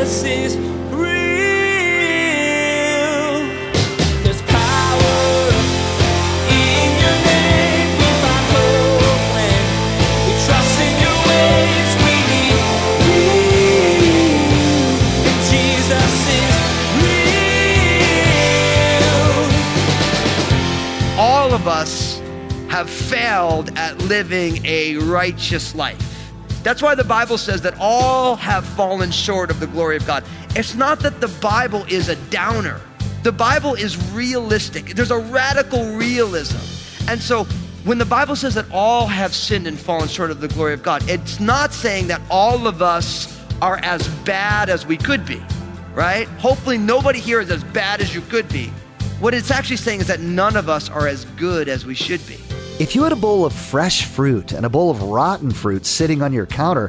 Is all of us have failed at living a righteous life. That's why the Bible says that all have fallen short of the glory of God. It's not that the Bible is a downer, the Bible is realistic. There's a radical realism. And so when the Bible says that all have sinned and fallen short of the glory of God, it's not saying that all of us are as bad as we could be, right? Hopefully, nobody here is as bad as you could be. What it's actually saying is that none of us are as good as we should be. If you had a bowl of fresh fruit and a bowl of rotten fruit sitting on your counter,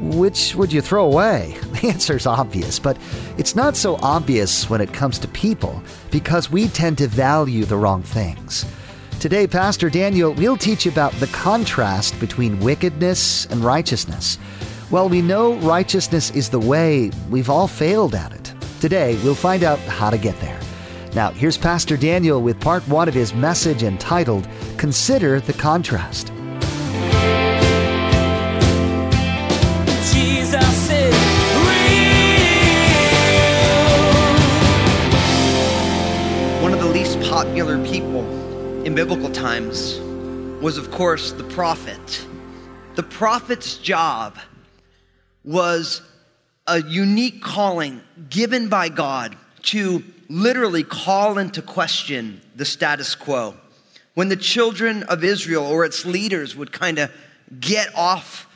which would you throw away? The answer's obvious, but it's not so obvious when it comes to people because we tend to value the wrong things. Today, Pastor Daniel will teach you about the contrast between wickedness and righteousness. Well, we know righteousness is the way, we've all failed at it. Today, we'll find out how to get there. Now, here's Pastor Daniel with part one of his message entitled Consider the Contrast. Jesus is real. One of the least popular people in biblical times was, of course, the prophet. The prophet's job was a unique calling given by God to literally call into question the status quo. When the children of Israel or its leaders would kind of get off,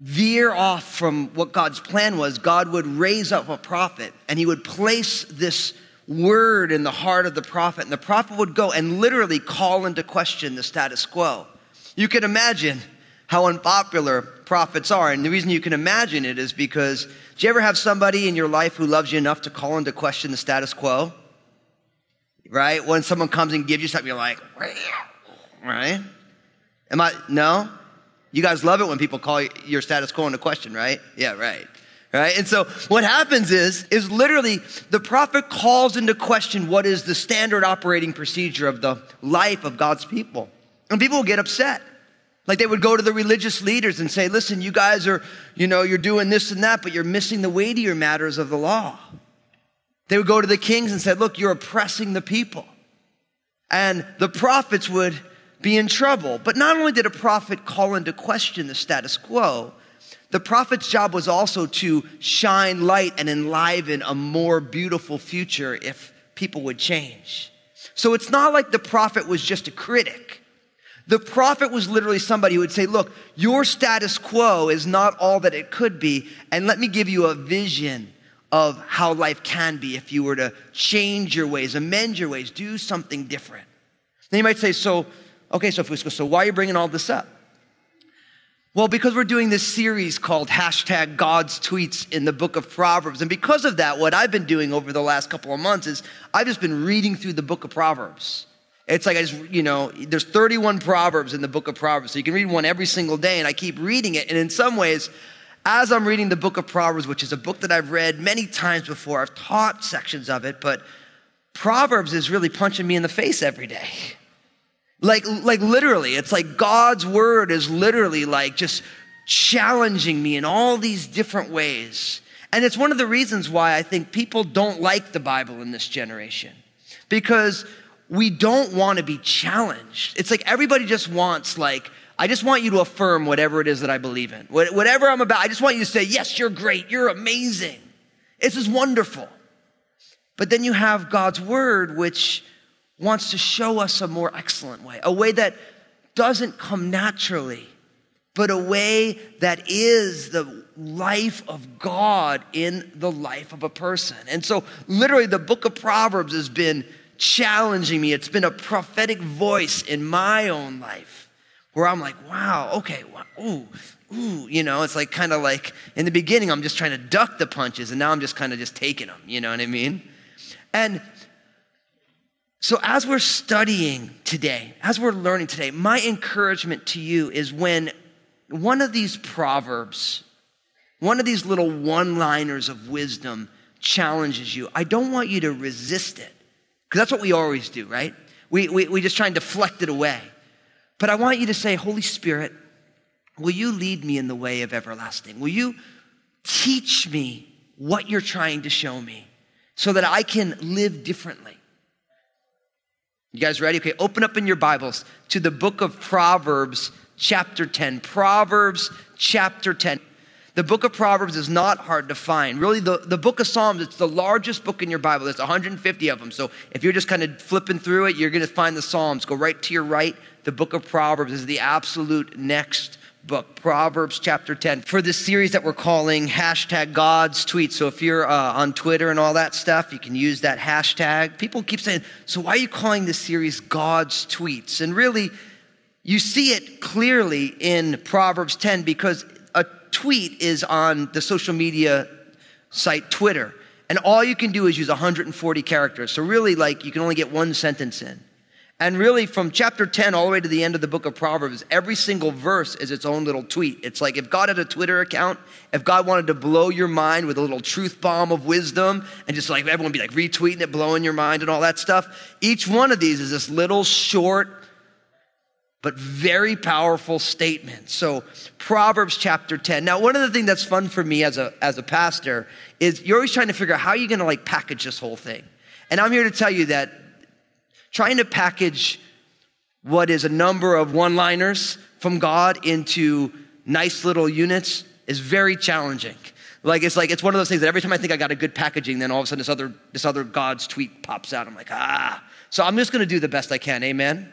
veer off from what God's plan was, God would raise up a prophet and he would place this word in the heart of the prophet, and the prophet would go and literally call into question the status quo. You can imagine how unpopular prophets are. And the reason you can imagine it is because do you ever have somebody in your life who loves you enough to call into question the status quo? Right? When someone comes and gives you something, you're like, right? Am I, no? You guys love it when people call your status quo into question, right? Yeah, right. Right? And so what happens is, is literally the prophet calls into question what is the standard operating procedure of the life of God's people. And people will get upset. Like they would go to the religious leaders and say, listen, you guys are, you know, you're doing this and that, but you're missing the weightier matters of the law. They would go to the kings and say, look, you're oppressing the people. And the prophets would be in trouble. But not only did a prophet call into question the status quo, the prophet's job was also to shine light and enliven a more beautiful future if people would change. So it's not like the prophet was just a critic. The prophet was literally somebody who would say, Look, your status quo is not all that it could be, and let me give you a vision of how life can be if you were to change your ways, amend your ways, do something different. Then you might say, So, okay, so Fusco, so why are you bringing all this up? Well, because we're doing this series called hashtag God's tweets in the book of Proverbs. And because of that, what I've been doing over the last couple of months is I've just been reading through the book of Proverbs. It's like I just, you know, there's 31 Proverbs in the book of Proverbs. So you can read one every single day, and I keep reading it. And in some ways, as I'm reading the book of Proverbs, which is a book that I've read many times before, I've taught sections of it, but Proverbs is really punching me in the face every day. Like, like literally, it's like God's word is literally like just challenging me in all these different ways. And it's one of the reasons why I think people don't like the Bible in this generation. Because we don't want to be challenged. It's like everybody just wants, like, I just want you to affirm whatever it is that I believe in. Whatever I'm about, I just want you to say, yes, you're great, you're amazing. This is wonderful. But then you have God's word, which wants to show us a more excellent way, a way that doesn't come naturally, but a way that is the life of God in the life of a person. And so, literally, the book of Proverbs has been challenging me. It's been a prophetic voice in my own life where I'm like, wow, okay, ooh, ooh, you know, it's like kind of like in the beginning, I'm just trying to duck the punches, and now I'm just kind of just taking them, you know what I mean? And so, as we're studying today, as we're learning today, my encouragement to you is when one of these proverbs one of these little one liners of wisdom challenges you, I don't want you to resist it. Because that's what we always do, right? We, we, we just try and deflect it away. But I want you to say, Holy Spirit, will you lead me in the way of everlasting? Will you teach me what you're trying to show me so that I can live differently? You guys ready? Okay, open up in your Bibles to the book of Proverbs, chapter 10. Proverbs, chapter 10. The book of Proverbs is not hard to find. Really, the, the book of Psalms, it's the largest book in your Bible. There's 150 of them. So if you're just kind of flipping through it, you're going to find the Psalms. Go right to your right. The book of Proverbs is the absolute next book, Proverbs chapter 10, for this series that we're calling hashtag God's tweets. So if you're uh, on Twitter and all that stuff, you can use that hashtag. People keep saying, So why are you calling this series God's tweets? And really, you see it clearly in Proverbs 10 because a tweet is on the social media site Twitter. And all you can do is use 140 characters. So, really, like, you can only get one sentence in. And really, from chapter 10 all the way to the end of the book of Proverbs, every single verse is its own little tweet. It's like if God had a Twitter account, if God wanted to blow your mind with a little truth bomb of wisdom, and just like everyone be like retweeting it, blowing your mind, and all that stuff, each one of these is this little short, but very powerful statement. So, Proverbs chapter 10. Now, one of the things that's fun for me as a, as a pastor is you're always trying to figure out how you're you going to like package this whole thing. And I'm here to tell you that trying to package what is a number of one liners from God into nice little units is very challenging. Like it's like it's one of those things that every time I think I got a good packaging, then all of a sudden this other this other God's tweet pops out. I'm like, ah. So I'm just gonna do the best I can, amen.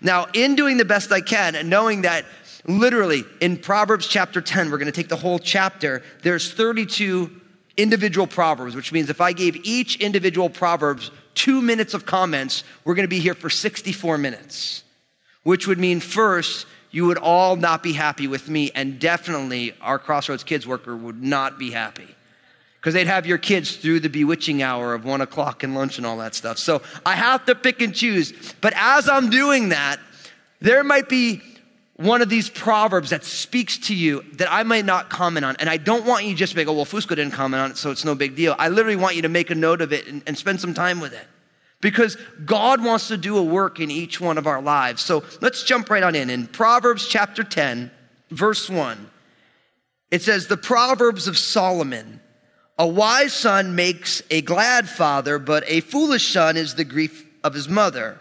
Now, in doing the best I can and knowing that literally in Proverbs chapter 10, we're going to take the whole chapter, there's 32 individual proverbs, which means if I gave each individual proverbs two minutes of comments, we're going to be here for 64 minutes, which would mean first, you would all not be happy with me, and definitely our Crossroads Kids worker would not be happy because they'd have your kids through the bewitching hour of one o'clock and lunch and all that stuff. So I have to pick and choose. But as I'm doing that, there might be one of these proverbs that speaks to you that I might not comment on. And I don't want you just to go, oh, well, Fusco didn't comment on it, so it's no big deal. I literally want you to make a note of it and, and spend some time with it. Because God wants to do a work in each one of our lives. So let's jump right on in. In Proverbs chapter 10, verse 1, it says, The Proverbs of Solomon a wise son makes a glad father, but a foolish son is the grief of his mother.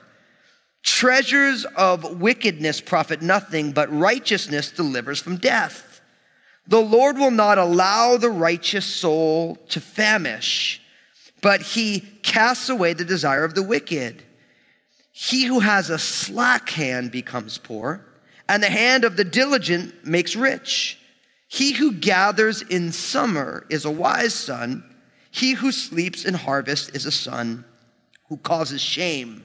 Treasures of wickedness profit nothing, but righteousness delivers from death. The Lord will not allow the righteous soul to famish, but he casts away the desire of the wicked. He who has a slack hand becomes poor, and the hand of the diligent makes rich. He who gathers in summer is a wise son. He who sleeps in harvest is a son who causes shame.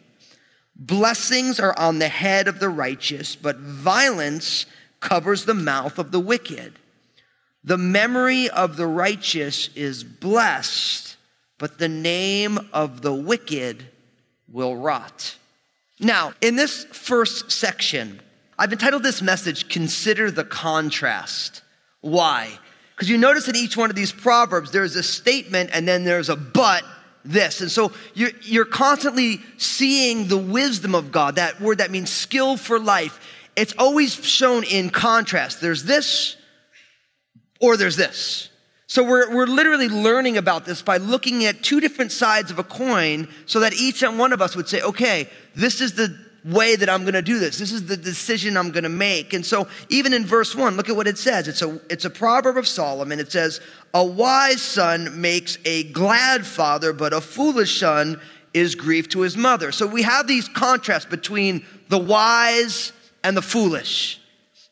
Blessings are on the head of the righteous, but violence covers the mouth of the wicked. The memory of the righteous is blessed, but the name of the wicked will rot. Now, in this first section, I've entitled this message, Consider the Contrast. Why? Because you notice in each one of these proverbs, there's a statement and then there's a but this. And so you're, you're constantly seeing the wisdom of God, that word that means skill for life. It's always shown in contrast. There's this or there's this. So we're, we're literally learning about this by looking at two different sides of a coin so that each and one of us would say, okay, this is the way that I'm going to do this. This is the decision I'm going to make. And so even in verse 1, look at what it says. It's a it's a proverb of Solomon. It says, "A wise son makes a glad father, but a foolish son is grief to his mother." So we have these contrasts between the wise and the foolish.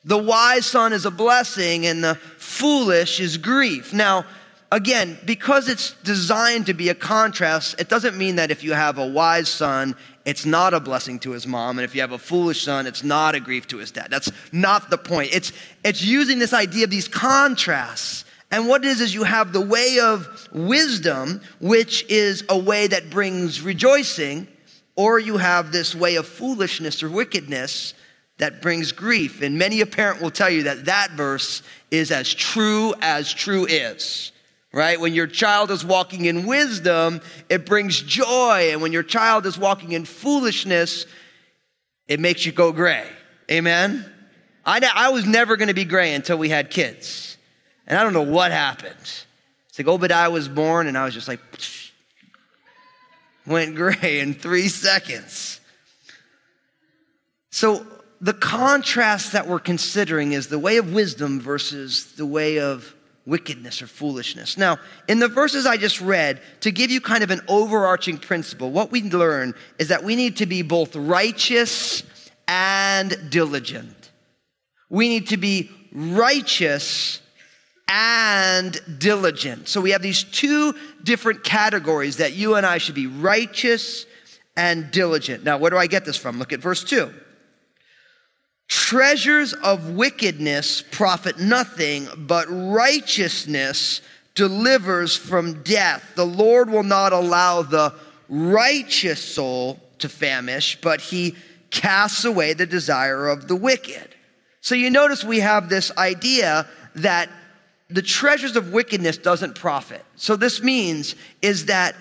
The wise son is a blessing and the foolish is grief. Now, again, because it's designed to be a contrast, it doesn't mean that if you have a wise son it's not a blessing to his mom. And if you have a foolish son, it's not a grief to his dad. That's not the point. It's, it's using this idea of these contrasts. And what it is, is you have the way of wisdom, which is a way that brings rejoicing, or you have this way of foolishness or wickedness that brings grief. And many a parent will tell you that that verse is as true as true is. Right? When your child is walking in wisdom, it brings joy. And when your child is walking in foolishness, it makes you go gray. Amen? I, I was never going to be gray until we had kids. And I don't know what happened. It's like Obadiah was born, and I was just like, went gray in three seconds. So, the contrast that we're considering is the way of wisdom versus the way of wickedness or foolishness. Now, in the verses I just read, to give you kind of an overarching principle, what we learn is that we need to be both righteous and diligent. We need to be righteous and diligent. So we have these two different categories that you and I should be righteous and diligent. Now, where do I get this from? Look at verse 2. Treasures of wickedness profit nothing, but righteousness delivers from death. The Lord will not allow the righteous soul to famish, but he casts away the desire of the wicked. So you notice we have this idea that the treasures of wickedness doesn't profit. So this means is that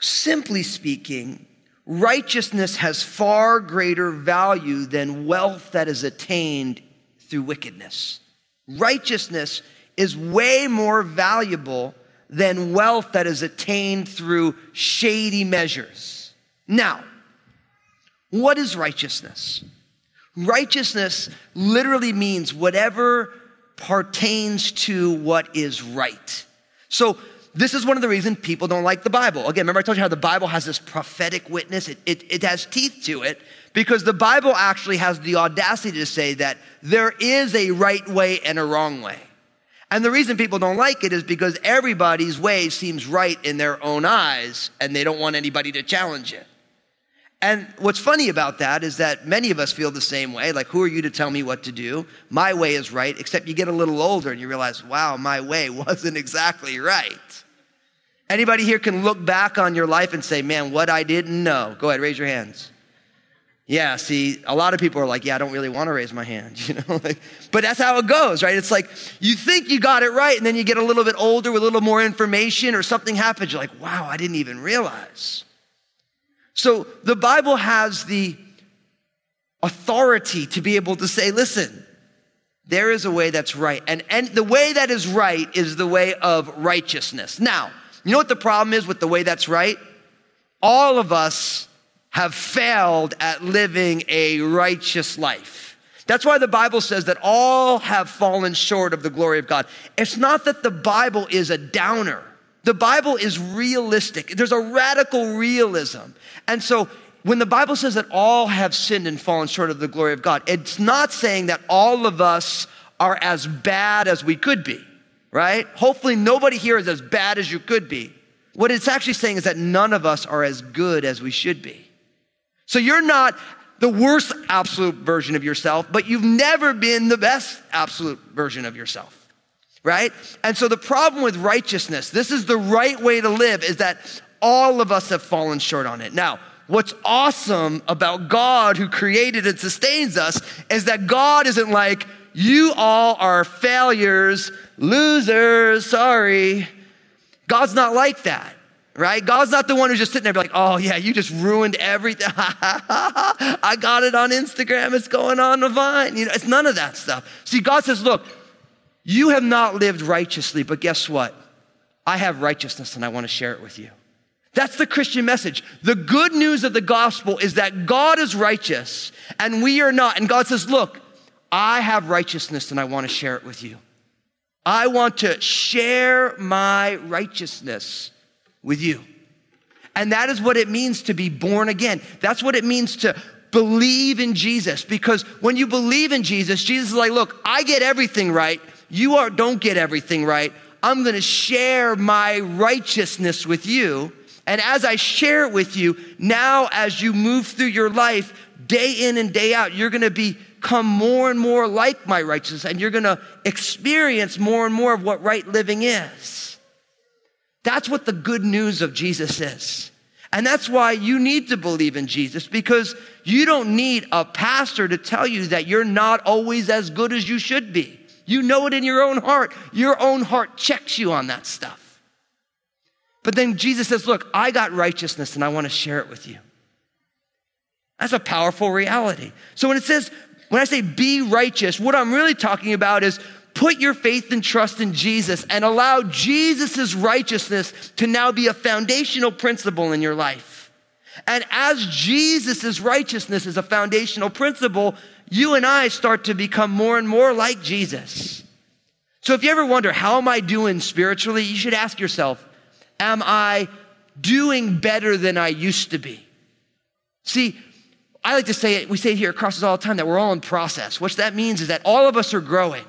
simply speaking, righteousness has far greater value than wealth that is attained through wickedness. Righteousness is way more valuable than wealth that is attained through shady measures. Now, what is righteousness? Righteousness literally means whatever pertains to what is right. So, this is one of the reasons people don't like the Bible. Again, remember I told you how the Bible has this prophetic witness? It, it, it, has teeth to it because the Bible actually has the audacity to say that there is a right way and a wrong way. And the reason people don't like it is because everybody's way seems right in their own eyes and they don't want anybody to challenge it. And what's funny about that is that many of us feel the same way. Like, who are you to tell me what to do? My way is right, except you get a little older and you realize, wow, my way wasn't exactly right. Anybody here can look back on your life and say, man, what I didn't know. Go ahead, raise your hands. Yeah, see, a lot of people are like, yeah, I don't really want to raise my hand, you know? Like, but that's how it goes, right? It's like you think you got it right, and then you get a little bit older with a little more information, or something happens. You're like, wow, I didn't even realize. So the Bible has the authority to be able to say, listen, there is a way that's right. And, and the way that is right is the way of righteousness. Now, you know what the problem is with the way that's right? All of us have failed at living a righteous life. That's why the Bible says that all have fallen short of the glory of God. It's not that the Bible is a downer. The Bible is realistic. There's a radical realism. And so when the Bible says that all have sinned and fallen short of the glory of God, it's not saying that all of us are as bad as we could be, right? Hopefully, nobody here is as bad as you could be. What it's actually saying is that none of us are as good as we should be. So you're not the worst absolute version of yourself, but you've never been the best absolute version of yourself right? And so the problem with righteousness, this is the right way to live, is that all of us have fallen short on it. Now, what's awesome about God who created and sustains us is that God isn't like, you all are failures, losers, sorry. God's not like that right? God's not the one who's just sitting there like, oh yeah, you just ruined everything. I got it on Instagram. It's going on the vine. You know, it's none of that stuff. See, God says, look, you have not lived righteously, but guess what? I have righteousness and I want to share it with you. That's the Christian message. The good news of the gospel is that God is righteous and we are not. And God says, Look, I have righteousness and I want to share it with you. I want to share my righteousness with you. And that is what it means to be born again. That's what it means to believe in Jesus. Because when you believe in Jesus, Jesus is like, Look, I get everything right you are, don't get everything right. I'm going to share my righteousness with you. And as I share it with you, now as you move through your life, day in and day out, you're going to become more and more like my righteousness and you're going to experience more and more of what right living is. That's what the good news of Jesus is. And that's why you need to believe in Jesus because you don't need a pastor to tell you that you're not always as good as you should be. You know it in your own heart. Your own heart checks you on that stuff. But then Jesus says, Look, I got righteousness and I want to share it with you. That's a powerful reality. So when it says, when I say be righteous, what I'm really talking about is put your faith and trust in Jesus and allow Jesus' righteousness to now be a foundational principle in your life. And as Jesus' righteousness is a foundational principle, you and I start to become more and more like Jesus. So if you ever wonder, how am I doing spiritually? You should ask yourself, am I doing better than I used to be? See, I like to say it, we say it here at Crosses all the time that we're all in process. What that means is that all of us are growing.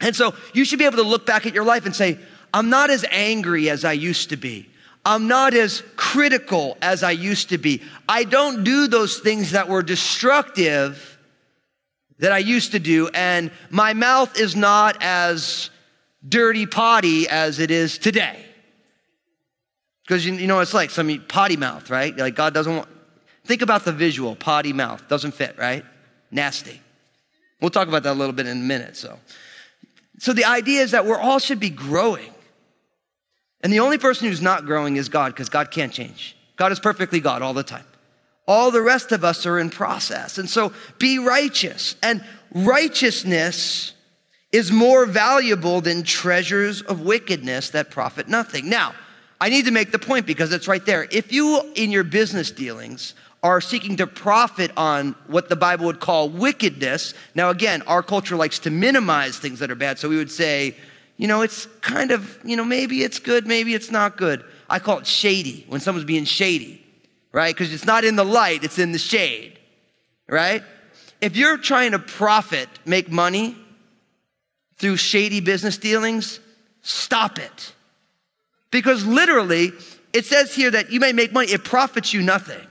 And so you should be able to look back at your life and say, I'm not as angry as I used to be. I'm not as critical as I used to be. I don't do those things that were destructive that I used to do. And my mouth is not as dirty potty as it is today. Because you, you know, it's like some potty mouth, right? Like God doesn't want, think about the visual potty mouth. Doesn't fit, right? Nasty. We'll talk about that a little bit in a minute. So, so the idea is that we're all should be growing. And the only person who's not growing is God because God can't change. God is perfectly God all the time. All the rest of us are in process. And so be righteous. And righteousness is more valuable than treasures of wickedness that profit nothing. Now, I need to make the point because it's right there. If you, in your business dealings, are seeking to profit on what the Bible would call wickedness. Now, again, our culture likes to minimize things that are bad. So we would say, you know, it's kind of, you know, maybe it's good, maybe it's not good. I call it shady when someone's being shady, right? Because it's not in the light, it's in the shade, right? If you're trying to profit, make money through shady business dealings, stop it. Because literally, it says here that you may make money, it profits you nothing.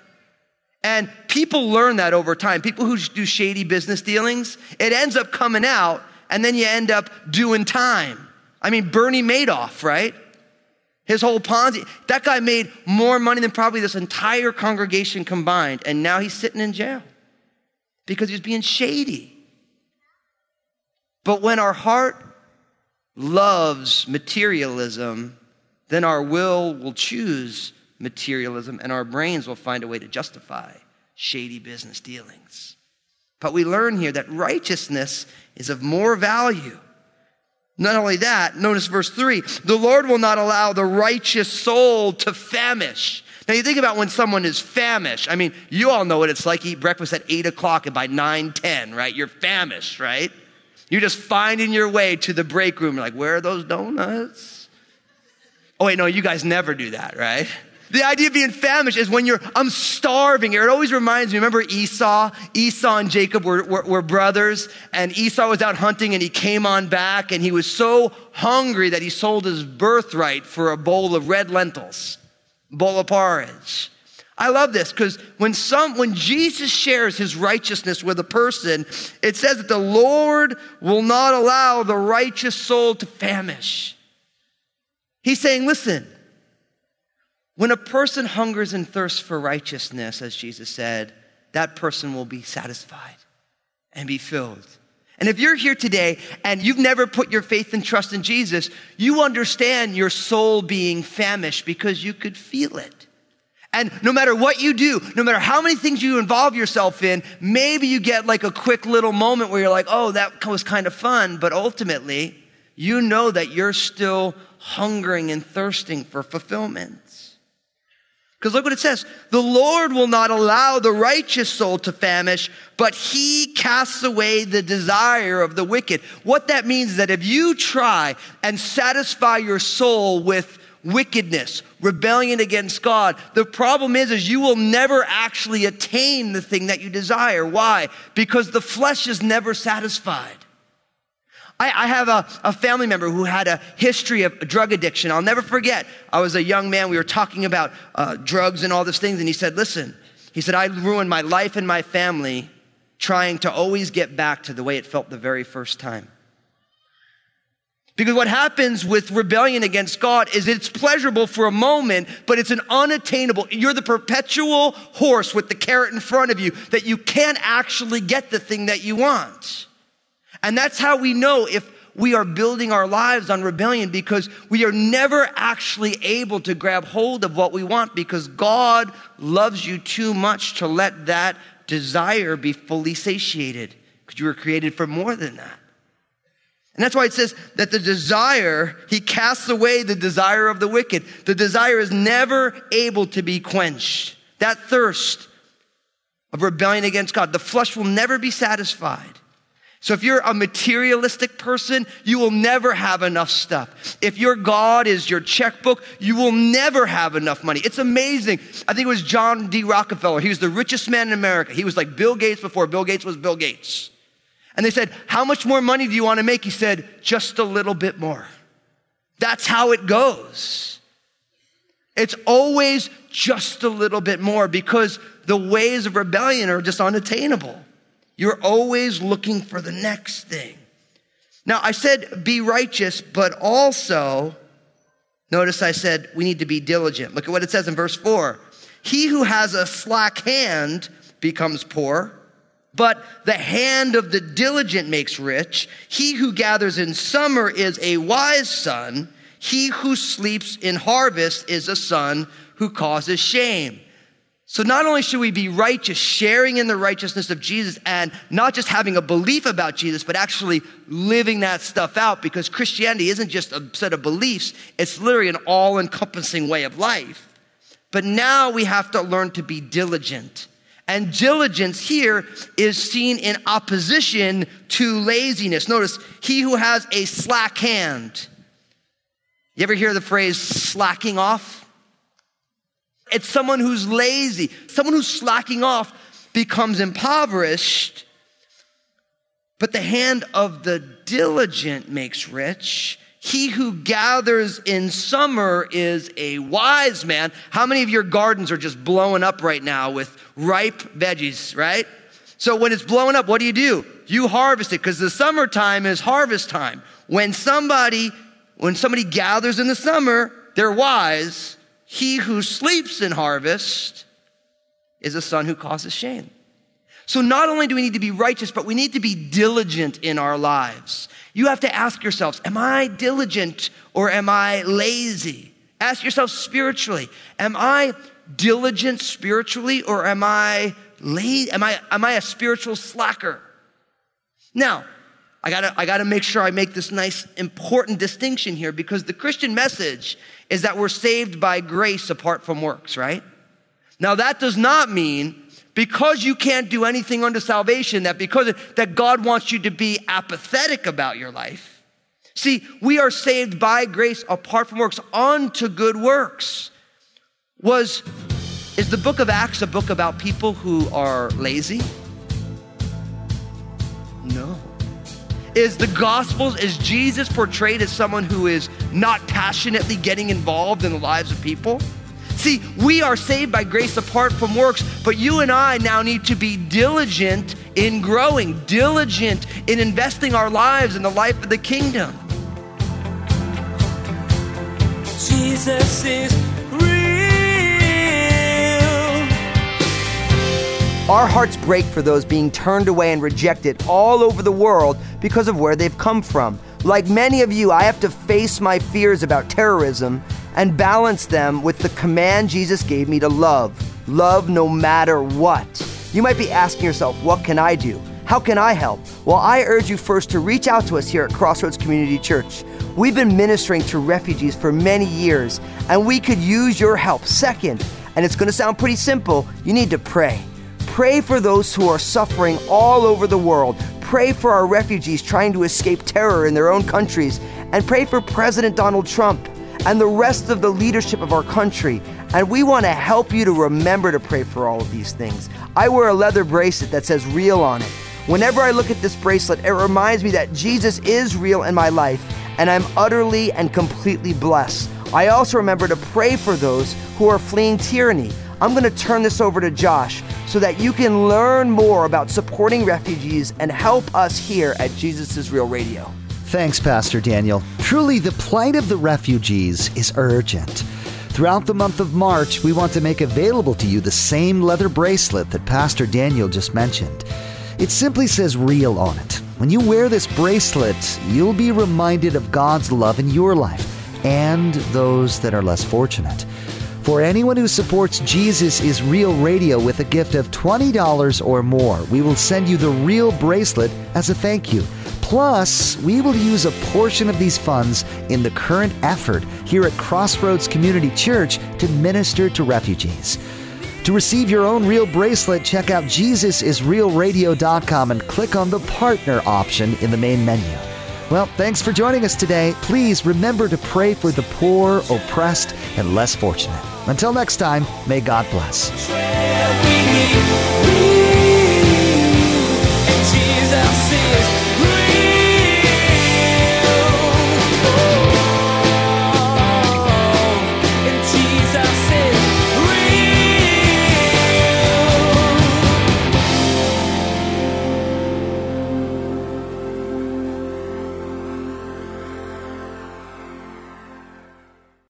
And people learn that over time. People who do shady business dealings, it ends up coming out, and then you end up doing time. I mean, Bernie Madoff, right? His whole Ponzi, that guy made more money than probably this entire congregation combined, and now he's sitting in jail because he's being shady. But when our heart loves materialism, then our will will choose materialism, and our brains will find a way to justify shady business dealings. But we learn here that righteousness is of more value. Not only that, notice verse 3 the Lord will not allow the righteous soul to famish. Now, you think about when someone is famished. I mean, you all know what it's like eat breakfast at 8 o'clock and by 9 10, right? You're famished, right? You're just finding your way to the break room. You're like, where are those donuts? Oh, wait, no, you guys never do that, right? The idea of being famished is when you're, I'm starving. It always reminds me, remember Esau? Esau and Jacob were, were, were, brothers, and Esau was out hunting and he came on back and he was so hungry that he sold his birthright for a bowl of red lentils, bowl of porridge. I love this because when some, when Jesus shares his righteousness with a person, it says that the Lord will not allow the righteous soul to famish. He's saying, listen, when a person hungers and thirsts for righteousness, as Jesus said, that person will be satisfied and be filled. And if you're here today and you've never put your faith and trust in Jesus, you understand your soul being famished because you could feel it. And no matter what you do, no matter how many things you involve yourself in, maybe you get like a quick little moment where you're like, oh, that was kind of fun. But ultimately, you know that you're still hungering and thirsting for fulfillment. Because look what it says. The Lord will not allow the righteous soul to famish, but he casts away the desire of the wicked. What that means is that if you try and satisfy your soul with wickedness, rebellion against God, the problem is, is you will never actually attain the thing that you desire. Why? Because the flesh is never satisfied. I, I have a, a, family member who had a history of drug addiction. I'll never forget. I was a young man. We were talking about uh, drugs and all these things. And he said, Listen, he said, I ruined my life and my family trying to always get back to the way it felt the very first time. Because what happens with rebellion against God is it's pleasurable for a moment, but it's an unattainable. You're the perpetual horse with the carrot in front of you that you can't actually get the thing that you want. And that's how we know if we are building our lives on rebellion because we are never actually able to grab hold of what we want because God loves you too much to let that desire be fully satiated because you were created for more than that. And that's why it says that the desire, he casts away the desire of the wicked. The desire is never able to be quenched. That thirst of rebellion against God, the flesh will never be satisfied. So if you're a materialistic person, you will never have enough stuff. If your God is your checkbook, you will never have enough money. It's amazing. I think it was John D. Rockefeller. He was the richest man in America. He was like Bill Gates before Bill Gates was Bill Gates. And they said, How much more money do you want to make? He said, Just a little bit more. That's how it goes. It's always just a little bit more because the ways of rebellion are just unattainable. You're always looking for the next thing. Now, I said be righteous, but also, notice I said we need to be diligent. Look at what it says in verse 4. He who has a slack hand becomes poor but the hand of the diligent makes rich. He who gathers in summer is a wise son. He who sleeps in harvest is a son who causes shame. So not only should we be righteous, sharing in the righteousness of Jesus and not just having a belief about Jesus, but actually living that stuff out because Christianity isn't just a set of beliefs. It's literally an all encompassing way of life. But now we have to learn to be diligent and diligence here is seen in opposition to laziness. Notice, he who has a slack hand. You ever hear the phrase slacking off? It's someone who's lazy. Someone who's slacking off becomes impoverished. But the hand of the diligent makes rich. He who gathers in summer is a wise man. How many of your gardens are just blowing up right now with ripe veggies, right? So when it's blowing up, what do you do? You harvest it because the summertime is harvest time. When somebody, when somebody gathers in the summer, they're wise. He who sleeps in harvest is a son who causes shame. So not only do we need to be righteous, but we need to be diligent in our lives. You have to ask yourselves, am I diligent or am I lazy? Ask yourself spiritually, am I diligent spiritually or am I lazy? Am I, am I a spiritual slacker? Now, I gotta, I gotta make sure I make this nice, important distinction here because the Christian message is that we're saved by grace apart from works, right? Now, that does not mean because you can't do anything under salvation, that because that God wants you to be apathetic about your life. See, we are saved by grace apart from works unto good works. Was is the book of Acts a book about people who are lazy? No. Is the Gospels, is Jesus portrayed as someone who is not passionately getting involved in the lives of people? See, we are saved by grace apart from works, but you and I now need to be diligent in growing, diligent in investing our lives in the life of the kingdom. Jesus is Our hearts break for those being turned away and rejected all over the world because of where they've come from. Like many of you, I have to face my fears about terrorism and balance them with the command Jesus gave me to love. Love no matter what. You might be asking yourself, what can I do? How can I help? Well, I urge you first to reach out to us here at Crossroads Community Church. We've been ministering to refugees for many years, and we could use your help. Second, and it's going to sound pretty simple, you need to pray. Pray for those who are suffering all over the world. Pray for our refugees trying to escape terror in their own countries. And pray for President Donald Trump and the rest of the leadership of our country. And we want to help you to remember to pray for all of these things. I wear a leather bracelet that says real on it. Whenever I look at this bracelet, it reminds me that Jesus is real in my life and I'm utterly and completely blessed. I also remember to pray for those who are fleeing tyranny. I'm going to turn this over to Josh so that you can learn more about supporting refugees and help us here at Jesus is Real Radio. Thanks, Pastor Daniel. Truly, the plight of the refugees is urgent. Throughout the month of March, we want to make available to you the same leather bracelet that Pastor Daniel just mentioned. It simply says real on it. When you wear this bracelet, you'll be reminded of God's love in your life and those that are less fortunate. For anyone who supports Jesus is Real Radio with a gift of $20 or more, we will send you the real bracelet as a thank you. Plus, we will use a portion of these funds in the current effort here at Crossroads Community Church to minister to refugees. To receive your own real bracelet, check out JesusIsRealRadio.com and click on the partner option in the main menu. Well, thanks for joining us today. Please remember to pray for the poor, oppressed, and less fortunate. Until next time, may God bless.